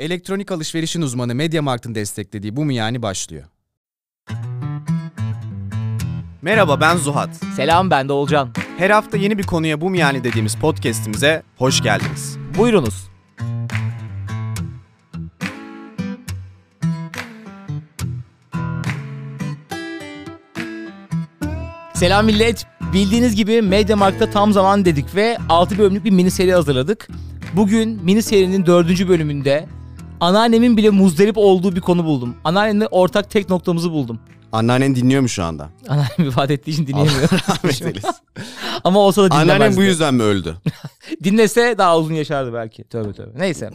Elektronik alışverişin uzmanı MediaMarkt'ın desteklediği Bu mu yani başlıyor. Merhaba ben Zuhat. Selam ben de Olcan. Her hafta yeni bir konuya bu mu yani dediğimiz podcast'imize hoş geldiniz. Buyurunuz. Selam millet. Bildiğiniz gibi Mediamarkt'ta tam zaman dedik ve 6 bölümlük bir mini seri hazırladık. Bugün mini serinin 4. bölümünde anneannemin bile muzdarip olduğu bir konu buldum. Anneannemle ortak tek noktamızı buldum. Anneannen dinliyor mu şu anda? Anneannem vefat ettiği için dinleyemiyorum. Rahmet eylesin. Ama olsa da dinlemezdi. Anneannen bu yüzden mi öldü? Dinlese daha uzun yaşardı belki. Tövbe tövbe. Neyse.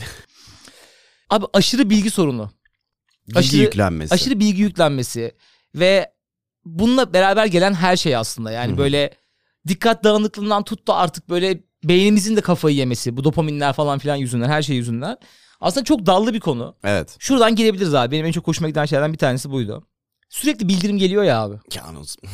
Abi aşırı bilgi sorunu. Bilgi Aşırı- yüklenmesi. Aşırı bilgi yüklenmesi ve bununla beraber gelen her şey aslında. Yani Hı hı. böyle dikkat dağınıklığından tut da artık böyle beynimizin de kafayı yemesi. Bu dopaminler falan filan yüzünden her şey yüzünden. Aslında çok dallı bir konu. Evet. Şuradan girebiliriz abi. Benim en çok hoşuma giden şeylerden bir tanesi buydu. Sürekli bildirim geliyor ya abi. Yalnız.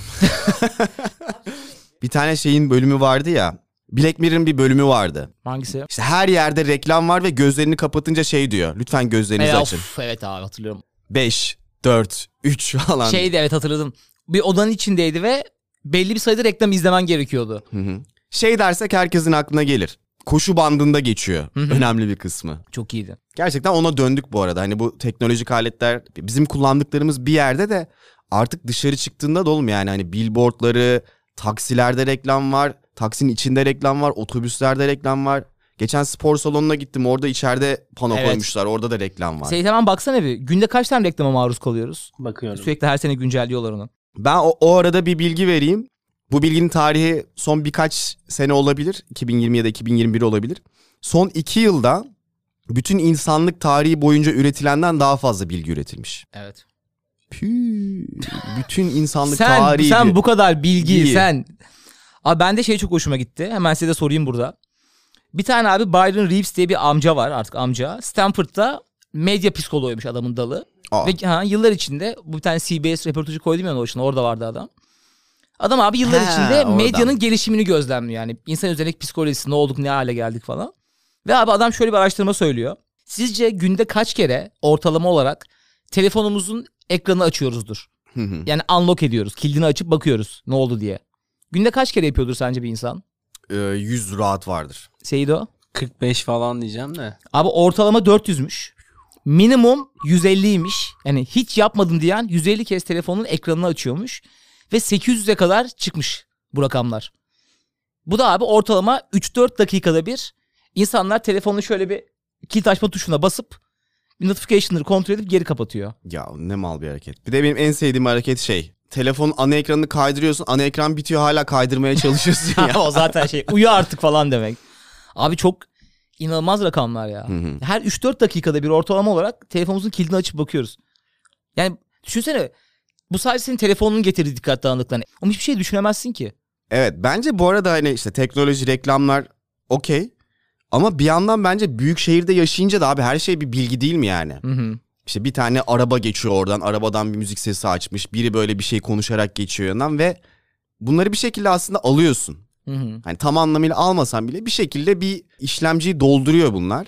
bir tane şeyin bölümü vardı ya. Black Mirror'ın bir bölümü vardı. Hangisi? İşte her yerde reklam var ve gözlerini kapatınca şey diyor. Lütfen gözlerinizi E, açın. of, evet abi hatırlıyorum. 5, 4, 3 falan. Şeydi evet hatırladım. Bir odanın içindeydi ve belli bir sayıda reklam izlemen gerekiyordu. Hı hı. Şey dersek herkesin aklına gelir. Koşu bandında geçiyor. Önemli bir kısmı. Çok iyiydi. Gerçekten ona döndük bu arada. Hani bu teknolojik aletler bizim kullandıklarımız bir yerde de artık dışarı çıktığında da oğlum yani hani billboardları, taksilerde reklam var, taksinin içinde reklam var, otobüslerde reklam var. Geçen spor salonuna gittim orada içeride pano Evet. koymuşlar orada da reklam var. Seyit hemen baksana bir. Günde kaç tane reklama maruz kalıyoruz? Bakıyorum. Sürekli her sene güncelliyorlar onu. Ben o, o arada bir bilgi vereyim. Bu bilginin tarihi son birkaç sene olabilir. 2020 ya da 2021 olabilir. Son iki yılda bütün insanlık tarihi boyunca üretilenden daha fazla bilgi üretilmiş. Evet. Püh, bütün insanlık Sen, tarihi. sen bu kadar bilgi Bilgi. sen. Abi ben de şey çok hoşuma gitti. Hemen size de sorayım burada. Bir tane abi Byron Reeves diye bir amca var artık amca. Stanford'da medya psikoloğuymuş adamın dalı. Aa, Ve ha, yıllar içinde bu bir tane CBS röportajı koydum ya onun orada vardı adam. Adam abi yıllar Ha, içinde oradan. medyanın gelişimini gözlemliyor. Yani insan üzerindeki psikolojisi ne olduk ne hale geldik falan. Ve abi adam şöyle bir araştırma söylüyor. Sizce günde kaç kere ortalama olarak telefonumuzun ekranı açıyoruzdur? hı hı. Yani unlock ediyoruz. Kilidini açıp bakıyoruz ne oldu diye. Günde kaç kere yapıyordur sence bir insan? Ee, 100 rahat vardır. Seydo? 45 falan diyeceğim de. Abi ortalama 400'müş. Minimum 150'ymiş. Yani hiç yapmadım diyen 150 kez telefonun ekranını açıyormuş. Ve 800'e kadar çıkmış bu rakamlar. Bu da abi ortalama 3-4 dakikada bir insanlar telefonunu şöyle bir kilit açma tuşuna basıp notification'ları kontrol edip geri kapatıyor. Ya ne mal bir hareket. Bir de benim en sevdiğim hareket şey. Telefonun ana ekranını kaydırıyorsun. Ana ekran bitiyor hala kaydırmaya çalışıyorsun ya. o zaten şey uyu artık falan demek. Abi çok inanılmaz rakamlar ya. Hı hı. Her 3-4 dakikada bir ortalama olarak telefonumuzun kilidini açıp bakıyoruz. Yani düşünsene bu sadece senin telefonunun getirdiği dikkat dağınıklığına. Ama hiçbir şey düşünemezsin ki. Evet bence bu arada hani işte teknoloji reklamlar okey. Ama bir yandan bence büyük şehirde yaşayınca da abi her şey bir bilgi değil mi yani? Hı hı. İşte bir tane araba geçiyor oradan. Arabadan bir müzik sesi açmış. Biri böyle bir şey konuşarak geçiyor yanından ve bunları bir şekilde aslında alıyorsun. Hı hı. Hani tam anlamıyla almasan bile bir şekilde bir işlemciyi dolduruyor bunlar.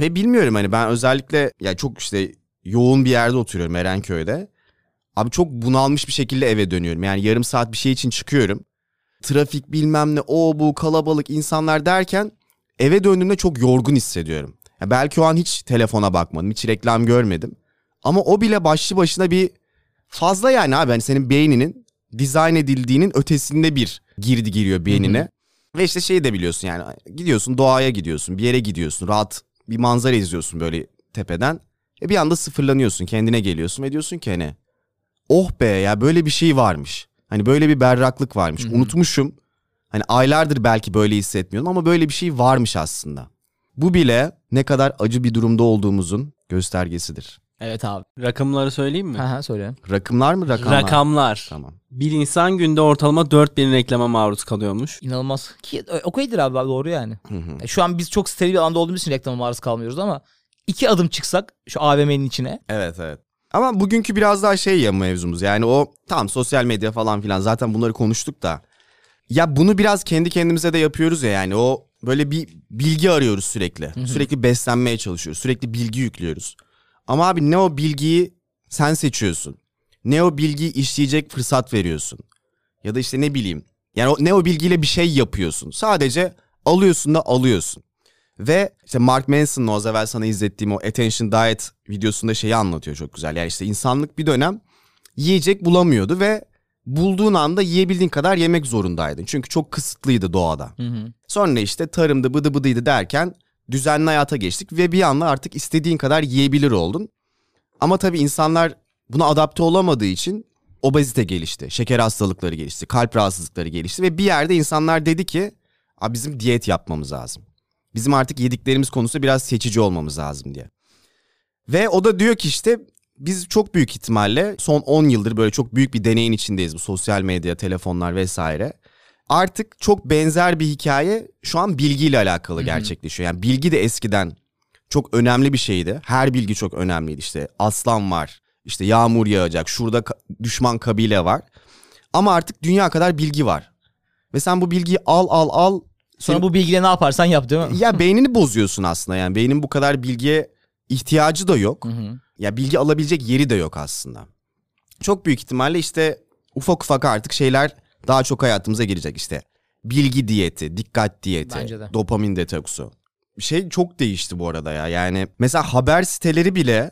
Ve bilmiyorum hani ben özellikle ya çok işte yoğun bir yerde oturuyorum Erenköy'de. Abi çok bunalmış bir şekilde eve dönüyorum. Yani yarım saat bir şey için çıkıyorum. Trafik bilmem ne o bu kalabalık insanlar derken eve döndüğümde çok yorgun hissediyorum. Ya belki o an hiç telefona bakmadım, hiç reklam görmedim. Ama o bile başlı başına bir fazla yani abi. Hani senin beyninin dizayn edildiğinin ötesinde bir girdi giriyor beynine. Ve işte şey de biliyorsun yani gidiyorsun doğaya gidiyorsun bir yere gidiyorsun rahat bir manzara izliyorsun böyle tepeden. E bir anda sıfırlanıyorsun kendine geliyorsun ve diyorsun ki hani oh be ya böyle bir şey varmış. Hani böyle bir berraklık varmış Hı hı. unutmuşum. Hani aylardır belki böyle hissetmiyordum ama böyle bir şey varmış aslında. Bu bile ne kadar acı bir durumda olduğumuzun göstergesidir. Evet abi. Rakamları söyleyeyim mi? Ha ha söyle. Rakımlar mı rakamlar? Rakamlar. Tamam. Bir insan günde ortalama 4000 reklama maruz kalıyormuş. İnanılmaz. Ki e, okeydir abi doğru yani. Hı hı. E, Şu an biz çok steril bir alanda olduğumuz için reklama maruz kalmıyoruz ama iki adım çıksak şu AVM'nin içine. Evet evet. Ama bugünkü biraz daha şey ya mevzumuz yani o tam sosyal medya falan filan zaten bunları konuştuk da. Ya bunu biraz kendi kendimize de yapıyoruz ya yani o böyle bir bilgi arıyoruz sürekli. Sürekli beslenmeye çalışıyoruz. Sürekli bilgi yüklüyoruz. Ama abi ne o bilgiyi sen seçiyorsun. Ne o bilgiyi işleyecek fırsat veriyorsun. Ya da işte ne bileyim. Yani o, ne o bilgiyle bir şey yapıyorsun. Sadece alıyorsun da alıyorsun. Ve işte Mark Manson'ın o az evvel sana izlettiğim o Attention Diet videosunda şeyi anlatıyor çok güzel. Yani işte insanlık bir dönem yiyecek bulamıyordu ve bulduğun anda yiyebildiğin kadar yemek zorundaydın. Çünkü çok kısıtlıydı doğada. Hı hı. Sonra işte tarımdı bıdı bıdıydı derken düzenli hayata geçtik ve bir anda artık istediğin kadar yiyebilir oldun. Ama tabii insanlar buna adapte olamadığı için obezite gelişti, şeker hastalıkları gelişti, kalp rahatsızlıkları gelişti ve bir yerde insanlar dedi ki "Abi bizim diyet yapmamız lazım. Bizim artık yediklerimiz konusunda biraz seçici olmamız lazım diye. Ve o da diyor ki işte biz çok büyük ihtimalle son 10 yıldır böyle çok büyük bir deneyin içindeyiz bu sosyal medya, telefonlar vesaire. Artık çok benzer bir hikaye şu an bilgiyle alakalı gerçekleşiyor. Yani bilgi de eskiden çok önemli bir şeydi. Her bilgi çok önemliydi. İşte aslan var, işte yağmur yağacak, şurada düşman kabile var. Ama artık dünya kadar bilgi var. Ve sen bu bilgiyi al al al. Sonra senin- bu bilgiyle ne yaparsan yap değil mi? ya beynini bozuyorsun aslında yani. Beynin bu kadar bilgiye ihtiyacı da yok. Hı hı. Ya bilgi alabilecek yeri de yok aslında. Çok büyük ihtimalle işte ufak ufak artık şeyler daha çok hayatımıza girecek işte. Bilgi diyeti, dikkat diyeti, de. dopamin detoksu. Şey çok değişti bu arada ya. Yani mesela haber siteleri bile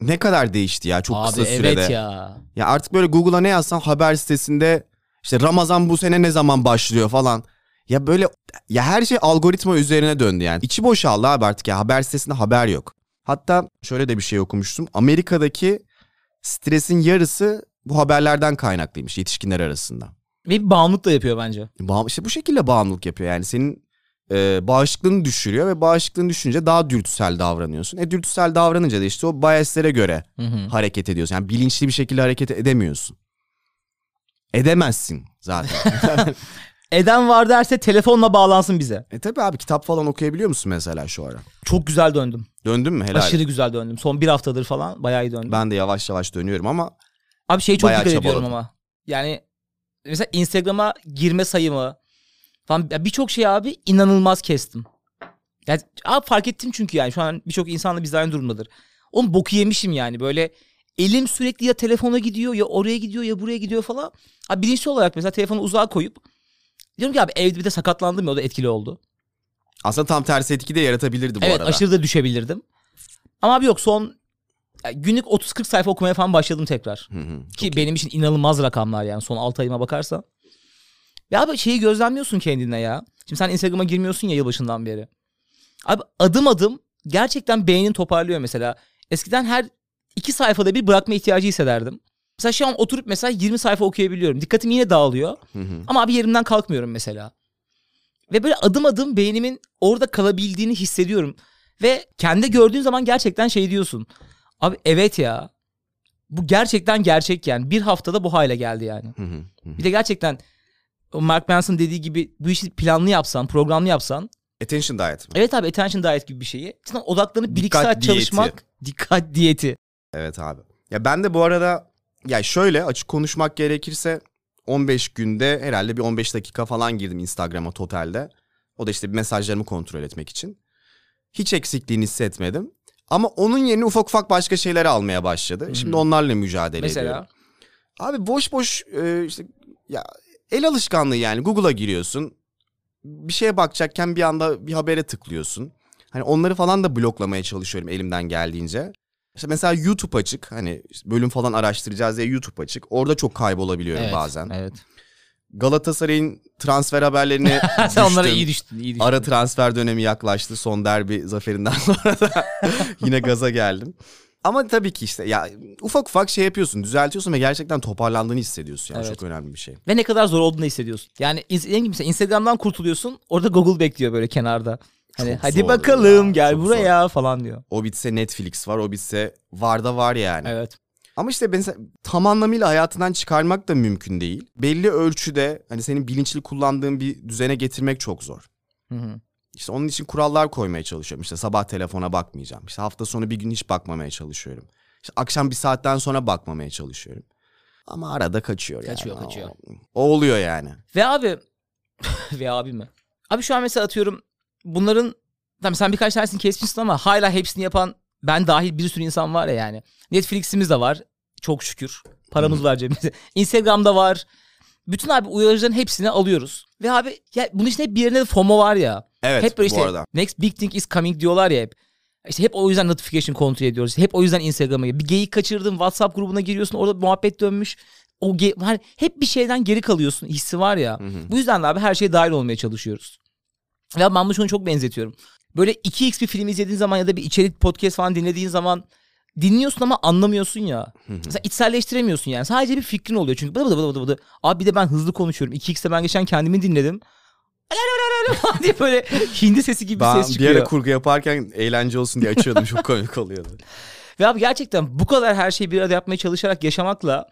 ne kadar değişti ya çok Abi kısa sürede. evet ya. Ya artık böyle Google'a ne yazsan haber sitesinde işte Ramazan bu sene ne zaman başlıyor falan. Ya böyle ya her şey algoritma üzerine döndü yani. İçi boşaldı abi artık ya haber sitesinde haber yok. Hatta şöyle de bir şey okumuştum. Amerika'daki stresin yarısı bu haberlerden kaynaklıymış yetişkinler arasında. Ve bir bağımlılık da yapıyor bence. Bağım, işte bu şekilde bağımlılık yapıyor yani senin e, bağışıklığını düşürüyor ve bağışıklığını düşünce daha dürtüsel davranıyorsun. E dürtüsel davranınca da işte o biaslere göre Hı hı. hareket ediyorsun. Yani bilinçli bir şekilde hareket edemiyorsun. Edemezsin zaten. Eden var derse telefonla bağlansın bize. e tabi abi kitap falan okuyabiliyor musun mesela şu ara? Çok güzel döndüm. Döndün mü helal. Aşırı güzel döndüm. Son bir haftadır falan bayağı iyi döndüm. Ben de yavaş yavaş dönüyorum ama Abi şeyi çok Bayağı dikkat ediyorum çabaladım. ama. Yani mesela Instagram'a girme sayımı falan ya birçok şey abi inanılmaz kestim. Yani abi fark ettim çünkü yani şu an birçok insan da bizde aynı durumdadır. Onun boku yemişim yani böyle elim sürekli ya telefona gidiyor ya oraya gidiyor ya buraya gidiyor falan. Abi bilinçli olarak mesela telefonu uzağa koyup diyorum ki abi evde bir de sakatlandım ya o da etkili oldu. aslında tam tersi etki de yaratabilirdi bu evet arada. aşırı da düşebilirdim. Ama abi yok son günlük 30-40 sayfa okumaya falan başladım tekrar. Hı hı. Ki benim için inanılmaz rakamlar yani son 6 ayıma bakarsan. Ya abi şeyi gözlemliyorsun kendine ya. Şimdi sen Instagram'a girmiyorsun ya yılbaşından beri. Abi adım adım gerçekten beynin toparlıyor mesela. Eskiden her iki sayfada bir bırakma ihtiyacı hissederdim. Mesela şu an oturup mesela 20 sayfa okuyabiliyorum. Dikkatim yine dağılıyor. Hı hı. Ama abi yerimden kalkmıyorum mesela. Ve böyle adım adım beynimin orada kalabildiğini hissediyorum. Ve kendi gördüğün zaman gerçekten şey diyorsun. Abi evet ya. Bu gerçekten gerçek yani. Bir haftada bu hale geldi yani. Hı hı. Hı. Bir de gerçekten o Mark Manson dediği gibi bu işi planlı yapsan, programlı yapsan. Attention diet mi? Evet abi attention diet gibi bir şeyi. Cidden odaklanıp bir iki saat diyeti. çalışmak. Dikkat diyeti. Evet abi. Ya ben de bu arada ya şöyle açık konuşmak gerekirse 15 günde herhalde bir 15 dakika falan girdim Instagram'a totalde. O da işte mesajlarımı kontrol etmek için. Hiç eksikliğini hissetmedim. Ama onun yerine ufak ufak başka şeyler almaya başladı. Şimdi onlarla mücadele ediyorum. Mesela. Abi boş boş e, işte ya el alışkanlığı yani Google'a giriyorsun. Bir şeye bakacakken bir anda bir habere tıklıyorsun. Hani onları falan da bloklamaya çalışıyorum elimden geldiğince. İşte mesela YouTube açık. Hani bölüm falan araştıracağız diye YouTube açık. Orada çok kaybolabiliyorum Evet, bazen. Evet. Galatasaray'ın transfer haberlerini Sen onlara düştüm. iyi düştün. iyi düştün. Ara transfer dönemi yaklaştı. Son derbi zaferinden sonra da yine gaza geldim. Ama tabii ki işte ya ufak ufak şey yapıyorsun, düzeltiyorsun ve gerçekten toparlandığını hissediyorsun. Yani Evet. çok önemli bir şey. Ve ne kadar zor olduğunu hissediyorsun. Yani dediğim gibi Instagram'dan kurtuluyorsun. Orada Google bekliyor böyle kenarda. Hani Çok hadi zor bakalım ya, gel çok buraya falan diyor. O bitse Netflix var, o bitse var da var yani. Evet. Ama işte mesela tam anlamıyla hayatından çıkarmak da mümkün değil. Belli ölçüde hani senin bilinçli kullandığın bir düzene getirmek çok zor. Hı hı. İşte onun için kurallar koymaya çalışıyorum. İşte sabah telefona bakmayacağım. İşte hafta sonu bir gün hiç bakmamaya çalışıyorum. İşte akşam bir saatten sonra bakmamaya çalışıyorum. Ama arada kaçıyor yani. Kaçıyor, kaçıyor. O, o oluyor yani. Ve abi ve abi mi? Abi şu an mesela atıyorum bunların tamam sen birkaç tanesini kesmişsin ama hala hepsini yapan ben dahil bir sürü insan var ya yani. Netflix'imiz de var. Çok şükür. Paramız var cebimizde. Instagram'da var. Bütün abi uyarıcıların hepsini alıyoruz. Ve abi ya bunun için hep bir yerinde de FOMO var ya. Evet hep böyle bu işte arada. next big thing is coming diyorlar ya hep. İşte hep o yüzden notification kontrol ediyoruz. Hep o yüzden Instagram'a. Bir geyik kaçırdın WhatsApp grubuna giriyorsun orada muhabbet dönmüş. O ge- hani hep bir şeyden geri kalıyorsun hissi var ya. Bu yüzden de abi her şeye dahil olmaya çalışıyoruz. Ya ben bunu şunu çok benzetiyorum. Böyle 2x bir film izlediğin zaman ya da bir içerik podcast falan dinlediğin zaman dinliyorsun ama anlamıyorsun ya. Mesela içselleştiremiyorsun yani. Sadece bir fikrin oluyor çünkü bıdı bıdı bıdı bıdı. Abi bir de ben hızlı konuşuyorum. 2x'te ben geçen kendimi dinledim. diye böyle hindi sesi gibi bir Ben ses bir çıkıyor. ara kurgu yaparken eğlence olsun diye açıyordum. Çok komik oluyordu. Ve abi gerçekten bu kadar her şeyi bir arada yapmaya çalışarak yaşamakla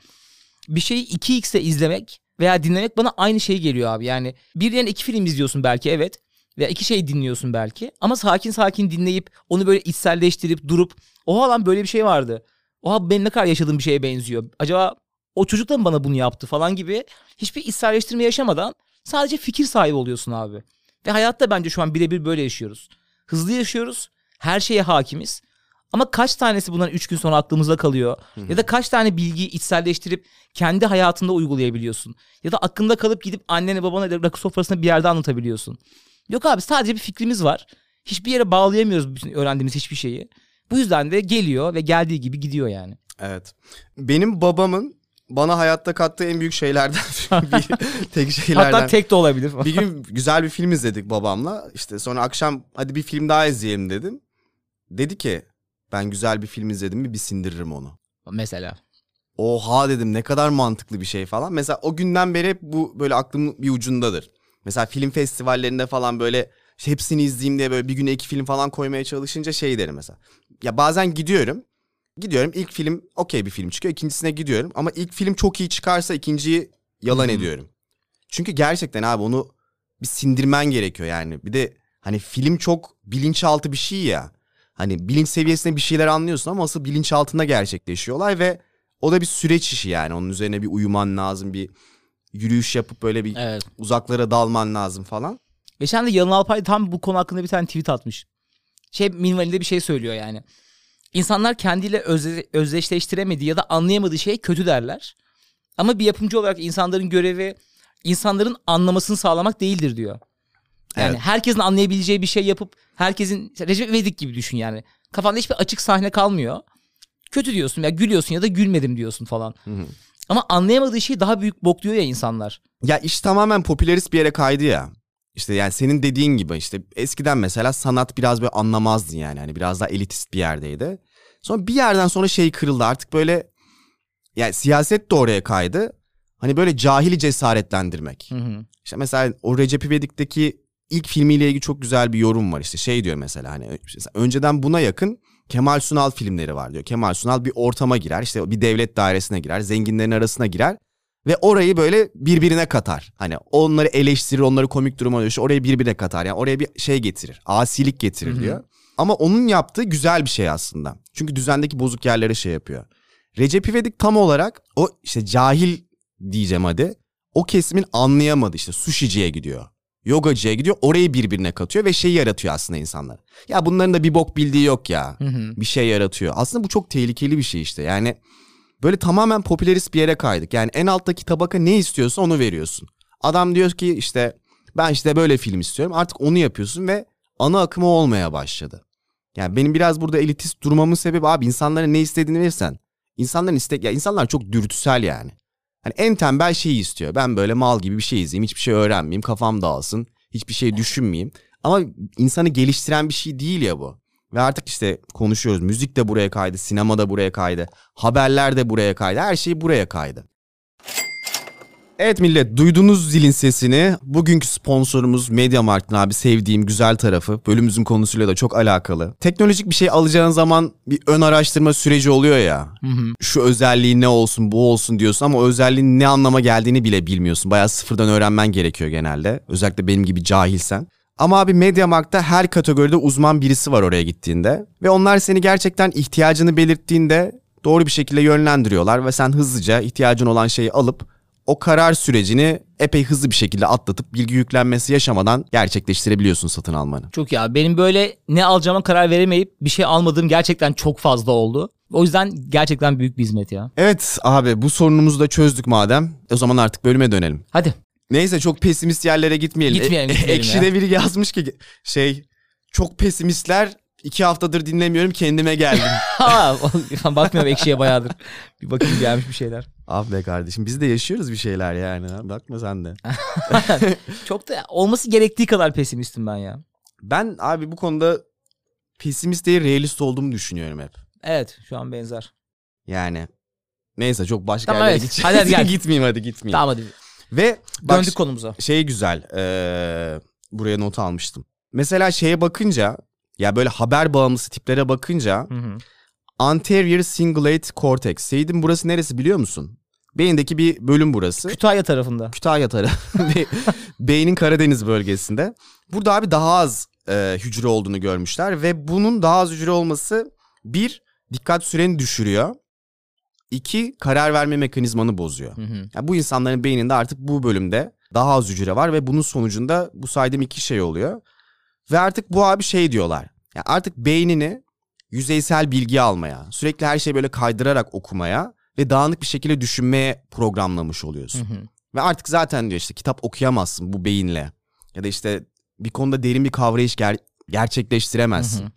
bir şeyi 2x'e izlemek veya dinlemek bana aynı şey geliyor abi. Yani bir yerine iki film izliyorsun belki evet. Veya iki şey dinliyorsun belki. Ama sakin sakin dinleyip onu böyle içselleştirip durup oha lan böyle bir şey vardı. Oha benim ne kadar yaşadığım bir şeye benziyor. Acaba o çocuk da mı bana bunu yaptı falan gibi hiçbir içselleştirme yaşamadan sadece fikir sahibi oluyorsun abi. Ve hayatta bence şu an birebir böyle yaşıyoruz. Hızlı yaşıyoruz. Her şeye hakimiz. Ama kaç tanesi bundan 3 gün sonra aklımızda kalıyor? Ya da kaç tane bilgiyi içselleştirip kendi hayatında uygulayabiliyorsun? Ya da aklında kalıp gidip annene babana rakı sofrasında bir yerde anlatabiliyorsun? Yok abi sadece bir fikrimiz var. Hiçbir yere bağlayamıyoruz bütün öğrendiğimiz hiçbir şeyi. Bu yüzden de geliyor ve geldiği gibi gidiyor yani. Evet. Benim babamın bana hayatta kattığı en büyük şeylerden bir tek şeylerden. Hatta tek de olabilir. bir gün güzel bir film izledik babamla. İşte sonra akşam hadi bir film daha izleyelim dedim. Dedi ki ben güzel bir film izledim mi bir sindiririm onu. Mesela. Oha dedim ne kadar mantıklı bir şey falan. Mesela o günden beri hep bu böyle aklımın bir ucundadır. Mesela film festivallerinde falan böyle işte hepsini izleyeyim diye böyle bir güne iki film falan koymaya çalışınca şey derim mesela. Ya bazen gidiyorum. Gidiyorum ilk film okey bir film çıkıyor. ikincisine gidiyorum. Ama ilk film çok iyi çıkarsa ikinciyi yalan ediyorum. Çünkü gerçekten abi onu bir sindirmen gerekiyor yani. Bir de hani film çok bilinçaltı bir şey ya. Hani bilinç seviyesinde bir şeyler anlıyorsun ama asıl bilinçaltında gerçekleşiyor olay ve o da bir süreç işi yani. Onun üzerine bir uyuman lazım, bir yürüyüş yapıp böyle bir Evet. uzaklara dalman lazım falan. Geçen de Yalın Alpay tam bu konu hakkında bir tane tweet atmış. Şey minvalinde bir şey söylüyor yani. İnsanlar kendiyle özde, özdeşleştiremediği ya da anlayamadığı şeye kötü derler. Ama bir yapımcı olarak insanların görevi insanların anlamasını sağlamak değildir diyor. Yani Evet. herkesin anlayabileceği bir şey yapıp herkesin Recep İvedik gibi düşün yani. Kafanda hiçbir açık sahne kalmıyor. Kötü diyorsun ya gülüyorsun ya da gülmedim diyorsun falan. Ama anlayamadığı şeyi daha büyük bokluyor ya insanlar. Ya iş tamamen popülerist bir yere kaydı ya. İşte yani senin dediğin gibi işte eskiden mesela sanat biraz böyle anlamazdın yani. Hani biraz daha elitist bir yerdeydi. Sonra bir yerden sonra şey kırıldı artık böyle yani siyaset de oraya kaydı. Hani böyle cahili cesaretlendirmek. Hı hı. İşte mesela o Recep İvedik'teki ilk filmiyle ilgili çok güzel bir yorum var işte şey diyor mesela hani önceden buna yakın Kemal Sunal filmleri var diyor. Kemal Sunal bir ortama girer işte bir devlet dairesine girer zenginlerin arasına girer ve orayı böyle birbirine katar. Hani onları eleştirir onları komik duruma düşür orayı birbirine katar yani oraya bir şey getirir asilik getirir diyor. Ama onun yaptığı güzel bir şey aslında. Çünkü düzendeki bozuk yerlere şey yapıyor. Recep İvedik tam olarak o işte cahil diyeceğim hadi. O kesimin anlayamadı işte sushiciye gidiyor. Yogacıya gidiyor orayı birbirine katıyor ve şey yaratıyor aslında insanlar. Ya bunların da bir bok bildiği yok ya. Bir şey yaratıyor. Aslında bu çok tehlikeli bir şey işte. Yani böyle tamamen popülerist bir yere kaydık. Yani en alttaki tabaka ne istiyorsa onu veriyorsun. Adam diyor ki işte ben işte böyle film istiyorum. Artık onu yapıyorsun ve ana akımı olmaya başladı. Yani benim biraz burada elitist durmamın sebebi abi insanların ne istediğini verirsen. İnsanların istek ya insanlar çok dürtüsel yani. Hani en tembel şeyi istiyor. Ben böyle mal gibi bir şey izleyeyim, hiçbir şey öğrenmeyeyim, kafam dağılsın, hiçbir şey düşünmeyeyim. Ama insanı geliştiren bir şey değil ya bu. Ve artık işte konuşuyoruz. Müzik de buraya kaydı, sinema da buraya kaydı, haberler de buraya kaydı, her şey buraya kaydı. Evet millet duydunuz zilin sesini. Bugünkü sponsorumuz Mediamarkt'ın abi sevdiğim güzel tarafı. Bölümümüzün konusuyla da çok alakalı. Teknolojik bir şey alacağın zaman bir ön araştırma süreci oluyor ya. Şu özelliği ne olsun bu olsun diyorsun ama o özelliğin ne anlama geldiğini bile bilmiyorsun. Bayağı sıfırdan öğrenmen gerekiyor genelde. Özellikle benim gibi cahilsen. Ama abi Mediamarkt'ta her kategoride uzman birisi var oraya gittiğinde. Ve onlar seni gerçekten ihtiyacını belirttiğinde doğru bir şekilde yönlendiriyorlar. Ve sen hızlıca ihtiyacın olan şeyi alıp o karar sürecini epey hızlı bir şekilde atlatıp bilgi yüklenmesi yaşamadan gerçekleştirebiliyorsun satın almanı. Çok ya benim böyle ne alacağıma karar veremeyip bir şey almadığım gerçekten çok fazla oldu. O yüzden gerçekten büyük bir hizmet ya. Evet abi bu sorunumuzu da çözdük madem. O zaman artık bölüme dönelim. Hadi. Neyse çok pesimist yerlere gitmeyelim. Gitmeyelim, E- gitmeyelim Ekşi'de ya. biri yazmış ki şey çok pesimistler iki haftadır dinlemiyorum kendime geldim. Ha, bakmıyorum ekşiye bayağıdır. Bir bakayım gelmiş bir şeyler. Ah be kardeşim biz de yaşıyoruz bir şeyler yani. Bakma sen de. Çok da olması gerektiği kadar pesimistim ben ya. Ben abi bu konuda pesimist değil realist olduğumu düşünüyorum hep. Evet şu an benzer. Yani neyse çok başka Tamam, yerlere evet. gideceğiz. Hadi hadi. Gitmeyeyim hadi gitmeyeyim. Tamam hadi Ve bak döndük konumuza. şey güzel. eee, buraya not almıştım. Mesela şeye bakınca ya böyle haber bağımlısı tiplere bakınca Hı hı. Anterior cingulate cortex. Seyit'in burası neresi biliyor musun? Beyindeki bir bölüm burası. Kütahya tarafında. Kütahya tarafı. Be- Beynin Karadeniz bölgesinde. Burada abi daha az e, hücre olduğunu görmüşler ve bunun daha az hücre olması bir dikkat süreni düşürüyor. İki karar verme mekanizmanı bozuyor. Hı hı. Yani bu insanların beyninde artık bu bölümde daha az hücre var ve bunun sonucunda bu saydığım iki şey oluyor. Ve artık bu abi şey diyorlar. Yani artık beynini yüzeysel bilgi almaya, sürekli her şeyi böyle kaydırarak okumaya ve dağınık bir şekilde düşünmeye programlamış oluyorsun. Hı hı. Ve artık zaten diyor işte kitap okuyamazsın bu beyinle. Ya da işte bir konuda derin bir kavrayış ger- gerçekleştiremezsin. Hı hı.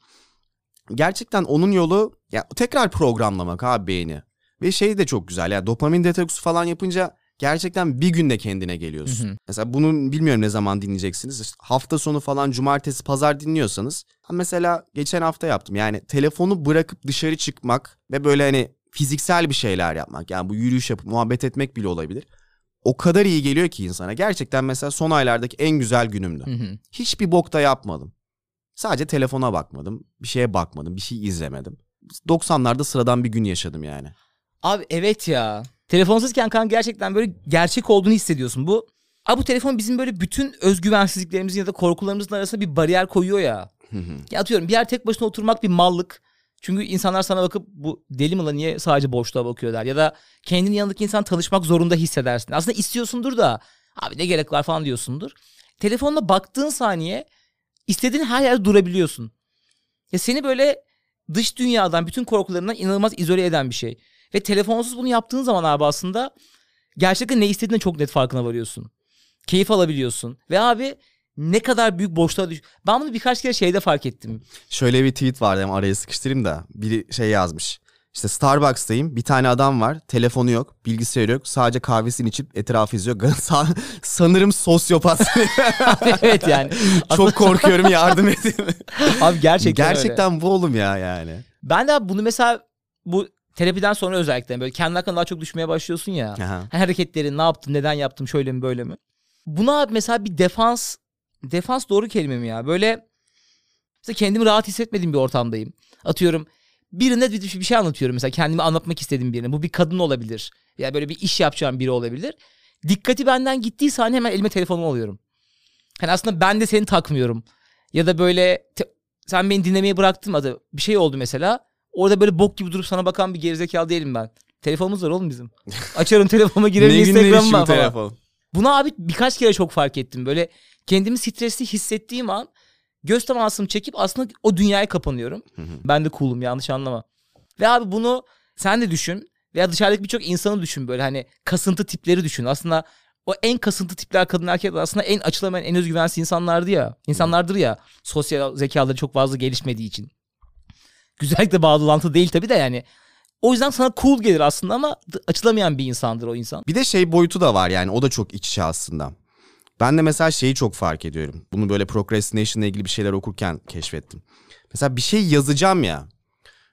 Gerçekten onun yolu ya tekrar programlamak abi beyni. Ve şey de çok güzel ya dopamin detoksu falan yapınca gerçekten bir günde kendine geliyorsun. Hı hı. Mesela bunun bilmiyorum ne zaman dinleyeceksiniz. İşte hafta sonu falan cumartesi pazar dinliyorsanız. Ha mesela geçen hafta yaptım. Yani telefonu bırakıp dışarı çıkmak ve böyle hani fiziksel bir şeyler yapmak. Yani bu yürüyüş yapıp muhabbet etmek bile olabilir. O kadar iyi geliyor ki insana. Gerçekten mesela son aylardaki en güzel günümdü. Hı hı. Hiçbir bokta yapmadım. Sadece telefona bakmadım. Bir şeye bakmadım. Bir şey izlemedim. 90'larda sıradan bir gün yaşadım yani. Abi evet ya. Telefonsuzken kan gerçekten böyle gerçek olduğunu hissediyorsun. Bu Abi bu telefon bizim böyle bütün özgüvensizliklerimizin ya da korkularımızın arasında bir bariyer koyuyor ya. ya atıyorum bir yer tek başına oturmak bir mallık. Çünkü insanlar sana bakıp bu deli mi lan niye sadece boşluğa bakıyor der. Ya da kendinin yanındaki insan tanışmak zorunda hissedersin. Aslında istiyorsundur da abi ne gerek var falan diyorsundur. Telefonla baktığın saniye istediğin her yerde durabiliyorsun. Ya seni böyle dış dünyadan bütün korkularından inanılmaz izole eden bir şey. Ve telefonsuz bunu yaptığın zaman abi aslında gerçekten ne istediğine çok net farkına varıyorsun. Keyif alabiliyorsun. Ve abi ne kadar büyük boşluğa düş... Ben bunu birkaç kere şeyde fark ettim. Şöyle bir tweet vardı ama araya sıkıştırayım da. Biri şey yazmış. İşte Starbucks'tayım. Bir tane adam var. Telefonu yok. Bilgisayarı yok. Sadece kahvesini içip etrafı izliyor. Sa- Sanırım sosyopat. evet yani. Çok korkuyorum yardım edin. Abi gerçekten öyle. Gerçekten bu oğlum ya yani. Ben de abi bunu mesela bu terapiden sonra özellikle böyle kendi hakkında daha çok düşmeye başlıyorsun ya. Aha. hareketleri ne yaptım neden yaptım şöyle mi böyle mi? Buna mesela bir defans defans doğru kelime mi ya? Böyle mesela kendimi rahat hissetmediğim bir ortamdayım. Atıyorum birine bir, bir şey anlatıyorum mesela kendimi anlatmak istediğim birine. Bu bir kadın olabilir. Ya böyle bir iş yapacağım biri olabilir. Dikkati benden gittiği saniye hemen elime telefonumu alıyorum. Hani aslında ben de seni takmıyorum. Ya da böyle te- sen beni dinlemeye bıraktın mı? Bir şey oldu mesela. Orada böyle bok gibi durup sana bakan bir gerizekalı değilim ben. Telefonumuz var oğlum bizim. Açarım telefonuma girerim bu falan. telefon. Bunu abi birkaç kere çok fark ettim. Böyle kendimi stresli hissettiğim an göz temasımı çekip aslında o dünyaya kapanıyorum. ben de cool'um yanlış anlama. Ve abi bunu sen de düşün veya dışarıdaki birçok insanı düşün böyle hani kasıntı tipleri düşün. Aslında o en kasıntı tipler kadın erkekler aslında en açılamayan en özgüvensiz insanlardı ya. İnsanlardır ya sosyal zekaları çok fazla gelişmediği için. Güzellikle bağlantı değil tabii de yani. O yüzden sana cool gelir aslında ama açılamayan bir insandır o insan. Bir de şey boyutu da var yani o da çok iç içe aslında. Ben de mesela şeyi çok fark ediyorum. Bunu böyle procrastination ile ilgili bir şeyler okurken keşfettim. Mesela bir şey yazacağım ya.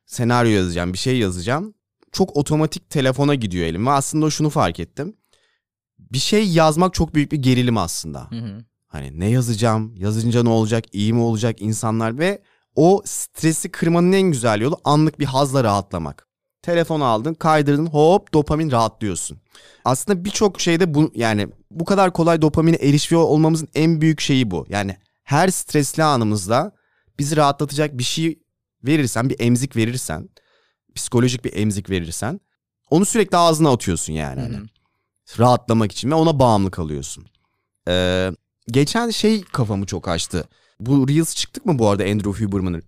Senaryo yazacağım, bir şey yazacağım. Çok otomatik telefona gidiyor elim ve aslında şunu fark ettim. Bir şey yazmak çok büyük bir gerilim aslında. Hı hı. Hani ne yazacağım, yazınca ne olacak, iyi mi olacak insanlar ve o stresi kırmanın en güzel yolu anlık bir hazla rahatlamak. Telefonu aldın, kaydırdın, hop dopamin rahatlıyorsun. Aslında birçok şeyde bu yani bu kadar kolay dopamine erişiyor olmamızın en büyük şeyi bu. Yani her stresli anımızda bizi rahatlatacak bir şey verirsen, bir emzik verirsen, psikolojik bir emzik verirsen onu sürekli ağzına atıyorsun yani. hani. Rahatlamak için ve ona bağımlı kalıyorsun. Ee, geçen şey kafamı çok açtı. Bu Reels çıktık mı bu arada Andrew Huberman'ın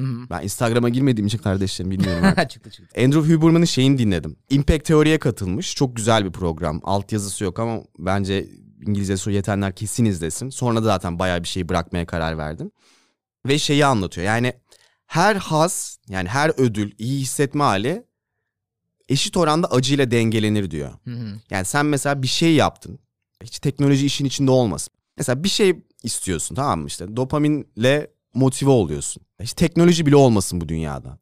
hı. Ben Instagram'a girmediğim için kardeşlerim bilmiyorum. artık. çıktı çıktı. Andrew Huberman'ın şeyini dinledim. Impact Teori'ye katılmış. Çok güzel bir program. Altyazısı yok ama bence İngilizcesi yetenler kesin izlesin. Sonra da zaten bayağı bir şeyi bırakmaya karar verdim. Ve şeyi anlatıyor. Yani her haz yani her ödül, iyi hissetme hali eşit oranda acıyla dengelenir diyor. Hı hı. Yani sen mesela bir şey yaptın. Hiç teknoloji işin içinde olmasın. Mesela bir şey istiyorsun tamam mı işte dopaminle motive oluyorsun. Hiç teknoloji bile olmasın bu dünyada.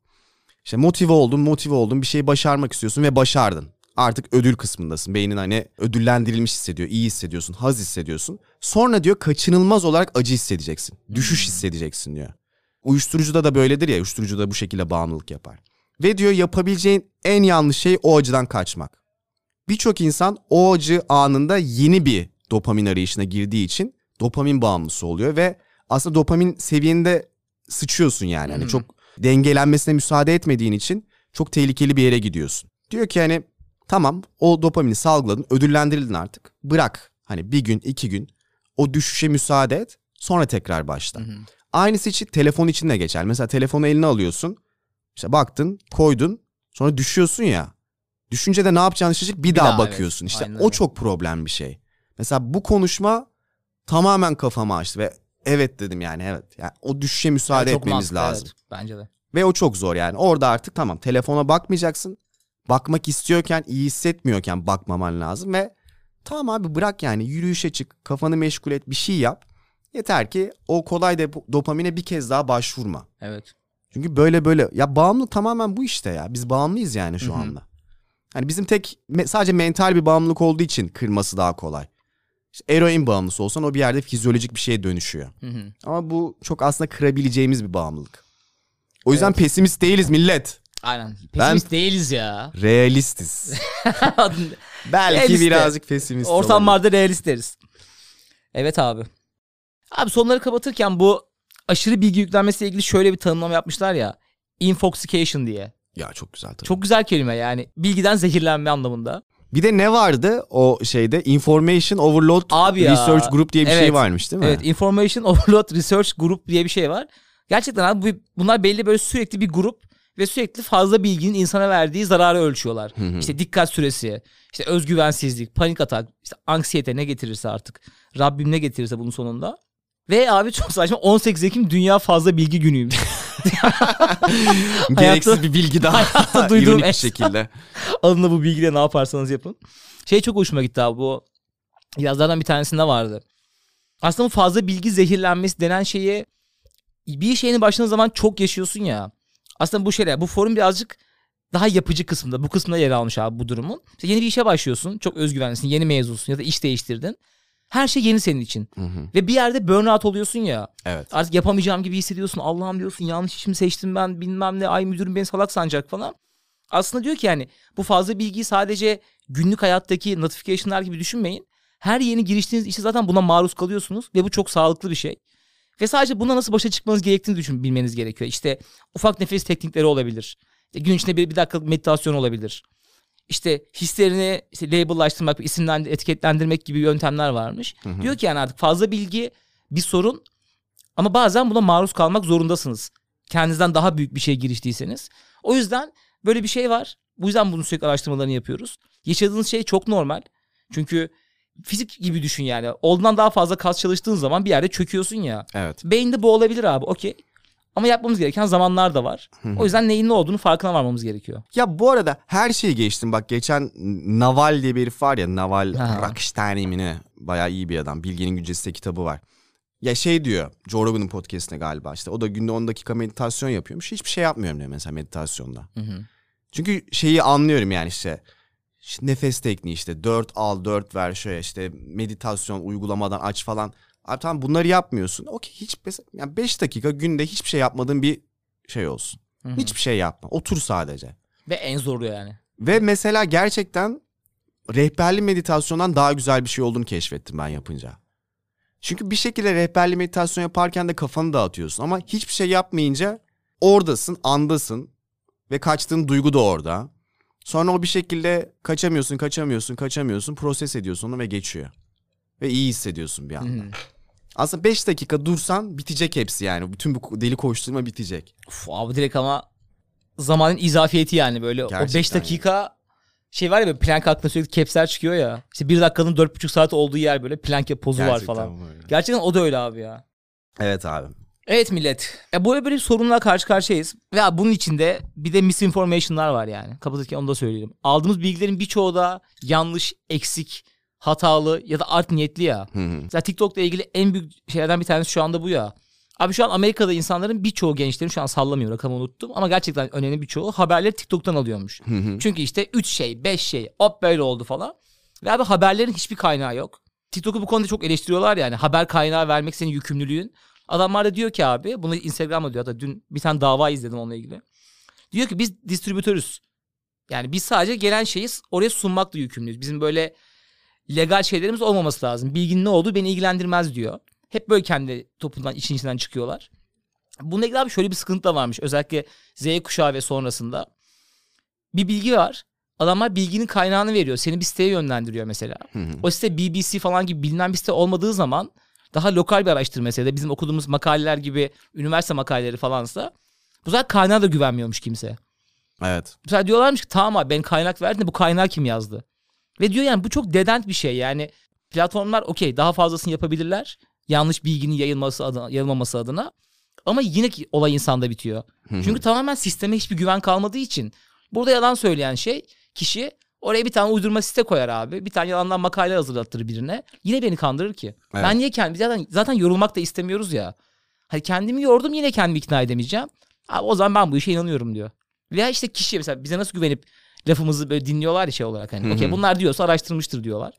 İşte motive oldun, motive oldun, bir şeyi başarmak istiyorsun ve başardın. Artık ödül kısmındasın. Beynin hani ödüllendirilmiş hissediyor, iyi hissediyorsun, haz hissediyorsun. Sonra diyor kaçınılmaz olarak acı hissedeceksin. Düşüş hissedeceksin diyor. Uyuşturucuda da böyledir ya, uyuşturucu da bu şekilde bağımlılık yapar. Ve diyor yapabileceğin en yanlış şey o acıdan kaçmak. Birçok insan o acı anında yeni bir dopamin arayışına girdiği için dopamin bağımlısı oluyor ve aslında dopamin seviyende sıçıyorsun yani. Hani Hmm. çok dengelenmesine müsaade etmediğin için çok tehlikeli bir yere gidiyorsun. Diyor ki hani tamam o dopamini salgıladın, ödüllendirildin artık. Bırak hani bir gün, iki gün o düşüşe müsaade et. Sonra tekrar başla. Hı hı. Aynısı için telefon için de geçer. Mesela telefonu eline alıyorsun. İşte baktın, koydun. Sonra düşüyorsun ya. Düşünce de ne yapacağını şaşırıp bir, daha, daha, evet. bakıyorsun. İşte Aynen o öyle. çok problem bir şey. Mesela bu konuşma tamamen kafamı açtı ve evet dedim yani evet. Yani o düşüşe müsaade Çok etmemiz mantıklı, lazım. evet. Bence de. Ve o çok zor yani. Orada artık tamam telefona bakmayacaksın. Bakmak istiyorken, iyi hissetmiyorken bakmaman lazım ve tamam abi bırak yani yürüyüşe çık, kafanı meşgul et, bir şey yap. Yeter ki o kolay dep- dopamine bir kez daha başvurma. Evet. Çünkü böyle böyle ya bağımlılık tamamen bu işte ya. Biz bağımlıyız yani şu Hı hı. anda. Hani bizim tek sadece mental bir bağımlılık olduğu için kırması daha kolay. İşte eroin bağımlısı olsan o bir yerde fizyolojik bir şeye dönüşüyor. Hı hı. Ama bu çok aslında kırabileceğimiz bir bağımlılık. O yüzden Evet. pesimist değiliz millet. Aynen. Pesimist değiliz ya. Realistiz. Belki Realist de. birazcık pesimist olabilir. Ortamlarda realist deriz. Evet abi. Abi sonları kapatırken bu aşırı bilgi yüklenmesiyle ilgili şöyle bir tanımlama yapmışlar ya. Infoxication diye. Ya çok güzel tabii. Çok güzel kelime yani. Bilgiden zehirlenme anlamında. Bir de ne vardı o şeyde? Information Overload Abi ya. Research Group diye bir şey Evet. varmış değil mi? Evet Information Overload Research Group diye bir şey var. Gerçekten abi bu- bunlar belli böyle sürekli bir grup ve sürekli fazla bilginin insana verdiği zararı ölçüyorlar. Hı hı. İşte dikkat süresi, işte özgüvensizlik, panik atak, işte anksiyete ne getirirse artık. Rabbim ne getirirse bunun sonunda. Ve abi çok saçma 18 Ekim Dünya Fazla Bilgi Günü'ymüş. Gereksiz Hayatta- bir bilgi daha. hayatta duyduğum bir şekilde. Alınla bu bilgiyle ne yaparsanız yapın. Şey çok hoşuma gitti abi bu yazlardan bir tanesinde vardı. Aslında bu fazla bilgi zehirlenmesi denen şeyi bir şeyini başladığın zaman çok yaşıyorsun ya. Aslında bu şeyler bu forum birazcık daha yapıcı kısımda bu kısımda yer almış abi bu durumun. İşte yeni bir işe başlıyorsun çok özgüvenlisin yeni mezunsun ya da iş değiştirdin. Her şey yeni senin için. Hı hı. Ve bir yerde burnout oluyorsun ya. Evet. Artık yapamayacağım gibi hissediyorsun. Allah'ım diyorsun yanlış işimi seçtim ben bilmem ne. Ay müdürüm beni salak sanacak falan. Aslında diyor ki yani bu fazla bilgiyi sadece günlük hayattaki notification'lar gibi düşünmeyin. Her yeni giriştiğiniz işe zaten buna maruz kalıyorsunuz ve bu çok sağlıklı bir şey. Ve sadece buna nasıl başa çıkmanız gerektiğini düşün bilmeniz gerekiyor. İşte ufak nefes teknikleri olabilir. İşte gün içinde bir, bir dakikalık meditasyon olabilir. İşte hislerini işte label'laştırmak, isimlendir, etiketlendirmek gibi yöntemler varmış. hı. Diyor ki yani artık fazla bilgi bir sorun ama bazen buna maruz kalmak zorundasınız. Kendinizden daha büyük bir şey giriştiyseniz. O yüzden böyle bir şey var. Bu yüzden bunun sürekli araştırmalarını yapıyoruz. Yaşadığınız şey çok normal. Çünkü fizik gibi düşün yani. Olduğundan daha fazla kas çalıştığın zaman bir yerde çöküyorsun ya. Evet. Beyinde bu olabilir abi okey. Ama yapmamız gereken zamanlar da var. O yüzden neyin ne olduğunu farkına varmamız gerekiyor. Ya bu arada her şeyi geçtim. Bak geçen Naval diye bir herif var ya Naval Ha. Rakistani mi ne? Bayağı iyi bir adam. Bilginin Gücesi kitabı var. Ya şey diyor Joe Rogan'ın podcastine galiba işte. O da günde 10 dakika meditasyon yapıyormuş. Hiçbir şey yapmıyorum diyor mesela meditasyonda. Hı hı. Çünkü şeyi anlıyorum yani işte. işte nefes tekniği işte 4 al 4 ver şöyle işte meditasyon uygulamadan aç falan. Abi tamam bunları yapmıyorsun. Okey hiç mesela yani 5 dakika günde hiçbir şey yapmadığın bir şey olsun. Hı hı. Hiçbir şey yapma. Otur sadece. Ve en zoru yani. Ve mesela gerçekten rehberli meditasyondan daha güzel bir şey olduğunu keşfettim ben yapınca. Çünkü bir şekilde rehberli meditasyon yaparken de kafanı dağıtıyorsun ama hiçbir şey yapmayınca oradasın, andasın ve kaçtığın duygu da orada. Sonra o bir şekilde kaçamıyorsun, kaçamıyorsun, kaçamıyorsun, proses ediyorsun onu ve geçiyor. Ve iyi hissediyorsun bir anda. Hı. Aslında 5 dakika dursan bitecek hepsi yani. Bütün bu deli koşturma bitecek. Uf, abi direkt ama zamanın izafiyeti yani böyle o Gerçekten 5 dakika şey var ya böyle plank hakkında sürekli capsler çıkıyor ya. İşte bir dakikanın dört buçuk saat olduğu yer böyle plank pozu var Gerçekten falan. böyle. Gerçekten o da öyle abi ya. Evet abi. Evet millet. E böyle böyle sorunla karşı karşıyayız. Ve bunun içinde bir de misinformation'lar var yani. Kapatırken onu da söyleyelim. Aldığımız bilgilerin birçoğu da yanlış, eksik, hatalı ya da art niyetli ya. Hı hı. Mesela TikTok'la ilgili en büyük şeylerden bir tanesi şu anda bu ya. Abi şu an Amerika'da insanların birçoğu gençlerin şu an sallamıyor rakamı unuttum ama gerçekten önemli birçoğu haberleri TikTok'tan alıyormuş. Hı hı. Çünkü işte 3 şey, 5 şey, hop böyle oldu falan. Ve abi haberlerin hiçbir kaynağı yok. TikTok'u bu konuda çok eleştiriyorlar yani. Haber kaynağı vermek senin yükümlülüğün. Adamlar da diyor ki abi, bunu Instagram'da diyor. Hatta dün bir tane dava izledim onunla ilgili. Diyor ki biz distribütörüz. Yani biz sadece gelen şeyi oraya sunmakla yükümlüyüz. Bizim böyle legal şeylerimiz olmaması lazım. Bilginin ne olduğu beni ilgilendirmez diyor. Hep böyle kendi toplumdan için içinden çıkıyorlar. Bununla ilgili abi şöyle bir sıkıntı da varmış. Özellikle Z kuşağı ve sonrasında. Bir bilgi var. Adamlar bilginin kaynağını veriyor. Seni bir siteye yönlendiriyor mesela. Hı hı. O site BBC falan gibi bilinen bir site olmadığı zaman daha lokal bir araştırma mesela da bizim okuduğumuz makaleler gibi üniversite makaleleri falansa bu sefer kaynağa da güvenmiyormuş kimse. Evet. Mesela diyorlarmış ki tamam abi ben kaynak verdim de bu kaynağı kim yazdı? Ve diyor yani bu çok dedent bir şey yani platformlar okey daha fazlasını yapabilirler. Yanlış bilginin yayılması adına, yayılmaması adına. Ama yine ki olay insanda bitiyor. Çünkü tamamen sisteme hiçbir güven kalmadığı için burada yalan söyleyen şey kişi oraya bir tane uydurma site koyar abi. Bir tane yalandan makale hazırlatır birine. Yine beni kandırır ki. Evet. Ben niye kendim zaten zaten yorulmak da istemiyoruz ya. Hani kendimi yordum yine kendimi ikna edemeyeceğim. Abi o zaman ben bu işe inanıyorum diyor. Veya işte kişi mesela bize nasıl güvenip lafımızı böyle dinliyorlar ya şey olarak hani. Okey bunlar diyorsa araştırmıştır diyorlar.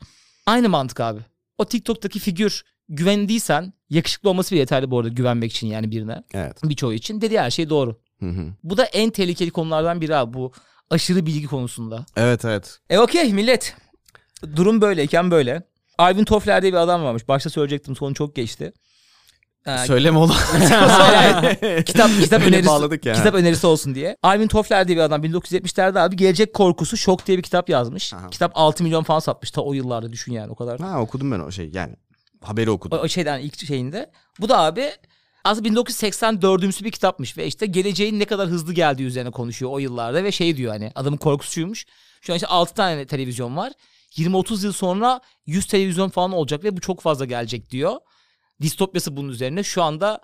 Aynı mantık abi. O TikTok'taki figür güvendiysen yakışıklı olması bile yeterli bu arada güvenmek için yani birine. Evet. Birçoğu için dediği her şey doğru. Hı hı. Bu da en tehlikeli konulardan biri abi bu aşırı bilgi konusunda. Evet evet. E okey millet. Durum böyleyken böyle. Alvin Toffler diye bir adam varmış. Başta söyleyecektim sonu çok geçti. Ee, Söyleme oğlum. kitap kitap Öyle önerisi ya. kitap önerisi olsun diye. Alvin Toffler diye bir adam 1970'lerde abi Gelecek Korkusu Şok diye bir kitap yazmış. Aha. Kitap 6 milyon falan satmış ta o yıllarda düşün yani o kadar. ha okudum ben o şey yani. Haberi O, okudum. o şeyden ilk şeyinde. Bu da abi aslında 1984'ümsü bir kitapmış ve işte geleceğin ne kadar hızlı geldiği üzerine konuşuyor o yıllarda ve şey diyor hani adamın korkusuymuş. Şu an işte 6 tane televizyon var. 20-30 yıl sonra 100 televizyon falan olacak ve bu çok fazla gelecek diyor. Distopyası bunun üzerine. Şu anda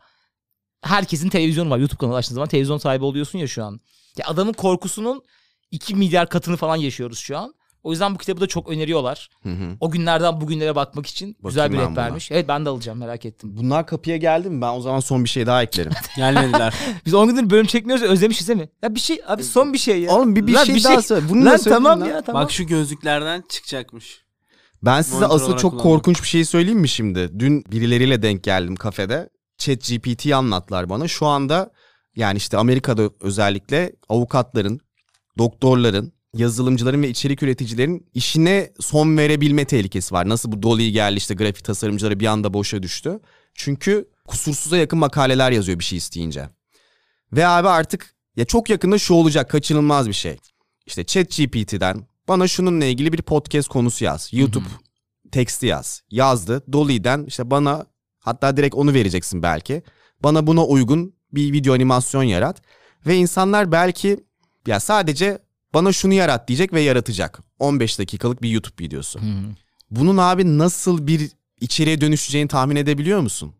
herkesin televizyonu var. YouTube kanalı açtığın zaman televizyon sahibi oluyorsun ya şu an. Ya adamın korkusunun 2 milyar katını falan yaşıyoruz şu an. O yüzden bu kitabı da çok öneriyorlar. Hı hı. O günlerden bugünlere bakmak için güzel bir rehbermiş. Evet ben de alacağım merak ettim. Bunlar kapıya geldi mi? Ben o zaman son bir şey daha eklerim. Gelmediler. Biz 10 gündür bölüm çekmiyoruz ya, özlemişiz değil mi? Ya bir şey abi son bir şey ya. Oğlum bir, bir Lan şey daha söyle. Bunu Lan tamam lan. ya tamam. Bak şu gözlüklerden çıkacakmış. Ben size Monitör asıl çok kullandım. korkunç bir şey söyleyeyim mi şimdi? Dün birileriyle denk geldim kafede. Chat GPT'yi anlattılar bana. Şu anda yani işte Amerika'da özellikle avukatların, doktorların, yazılımcıların ve içerik üreticilerin işine son verebilme tehlikesi var. Nasıl bu Dolly geldi işte grafik tasarımcıları bir anda boşa düştü. Çünkü kusursuza yakın makaleler yazıyor bir şey isteyince. Ve abi artık ya çok yakında şu olacak kaçınılmaz bir şey. İşte Chat GPT'den bana şununla ilgili bir podcast konusu yaz. YouTube teksti yaz. Yazdı. Dolly'den işte bana hatta direkt onu vereceksin belki. Bana buna uygun bir video animasyon yarat. Ve insanlar belki ya sadece bana şunu yarat diyecek ve yaratacak. 15 dakikalık bir YouTube videosu. Hı hı. Bunun abi nasıl bir içeriğe dönüşeceğini tahmin edebiliyor musun?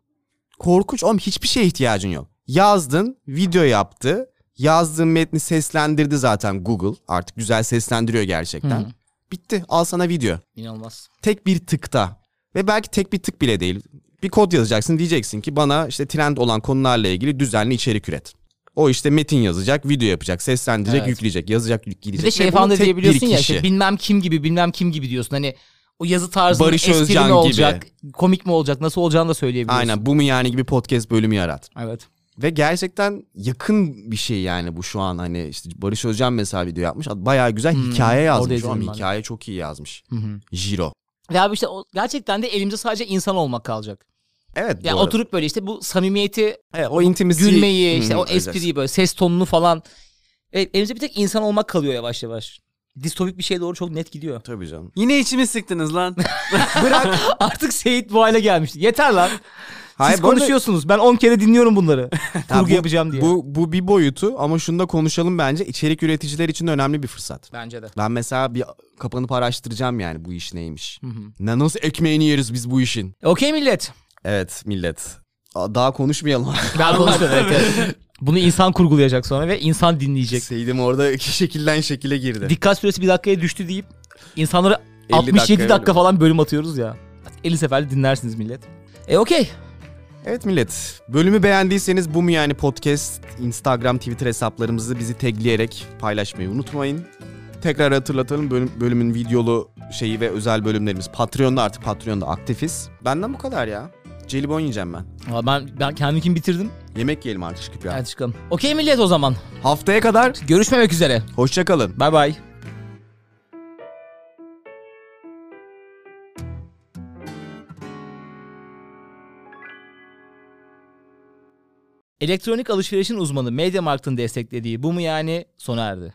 Korkunç oğlum hiçbir şeye ihtiyacın yok. Yazdın, video yaptı. Yazdığın metni seslendirdi zaten Google. Artık güzel seslendiriyor gerçekten. Hı. Bitti al sana video. İnanılmaz. Tek bir tıkta. Ve belki tek bir tık bile değil. Bir kod yazacaksın diyeceksin ki bana işte trend olan konularla ilgili düzenli içerik üret. O işte metin yazacak, video yapacak, seslendirecek, Evet. yükleyecek, yazacak, Bir yükleyecek. de şey falan da diyebiliyorsun bir ya işte bilmem kim gibi bilmem kim gibi diyorsun. Hani o yazı tarzı Barış espri Özcan mi gibi. olacak, komik mi olacak, nasıl olacağını da söyleyebiliyorsun. Aynen bu mu yani gibi podcast bölümü yarat. Evet. Ve gerçekten yakın bir şey yani bu şu an hani işte Barış Özcan mesela video yapmış. Bayağı güzel Hmm, hikaye yazmış. ben de. hikaye çok iyi yazmış. Hı hı. Jiro. Ve abi işte gerçekten de elimizde sadece insan olmak kalacak. Evet Ya doğru. oturup böyle işte bu samimiyeti, Evet, o intimacy. gülmeyi, işte Hı hı, o espriyi böyle ses tonunu falan. Evet, elimizde bir tek insan olmak kalıyor yavaş yavaş. Distopik bir şeye doğru çok net gidiyor. Tabii canım. Yine içimi sıktınız lan. Bırak artık Seyit bu hale gelmişti. Yeter lan. Hayır, Siz konuşuyorsunuz. Ben 10 kere dinliyorum bunları. Kurgu bu- yapacağım diye. Bu, bu bir boyutu ama şunu da konuşalım bence. içerik üreticiler için de önemli bir fırsat. Bence de. Ben mesela bir kapanıp araştıracağım yani bu iş neymiş. Hı hı. Ne nasıl ekmeğini yeriz biz bu işin. Okey millet. Evet millet. Daha konuşmayalım. Ben konuşuyorum. evet, evet. Bunu insan kurgulayacak sonra ve insan dinleyecek. Seydim orada iki şekilden şekile girdi. Dikkat süresi bir dakikaya düştü deyip insanlara 50 67 dakikaya dakika bölüm. falan bölüm atıyoruz ya. 50 sefer dinlersiniz millet. E okey. Evet millet. Bölümü beğendiyseniz bu mu yani podcast, Instagram, Twitter hesaplarımızı bizi tagleyerek paylaşmayı unutmayın. Tekrar hatırlatalım bölüm, bölümün videolu şeyi ve özel bölümlerimiz Patreon'da artık Patreon'da aktifiz. Benden bu kadar ya. Jelibon yiyeceğim ben. Ama ben, ben kendimkini bitirdim. Yemek yiyelim artık çıkıp ya. Hadi çıkalım. Okey millet o zaman. Haftaya kadar Görüşmemek üzere. hoşçakalın. Bay bay. Elektronik alışverişin uzmanı MediaMarkt'ın desteklediği bu mu yani sona erdi.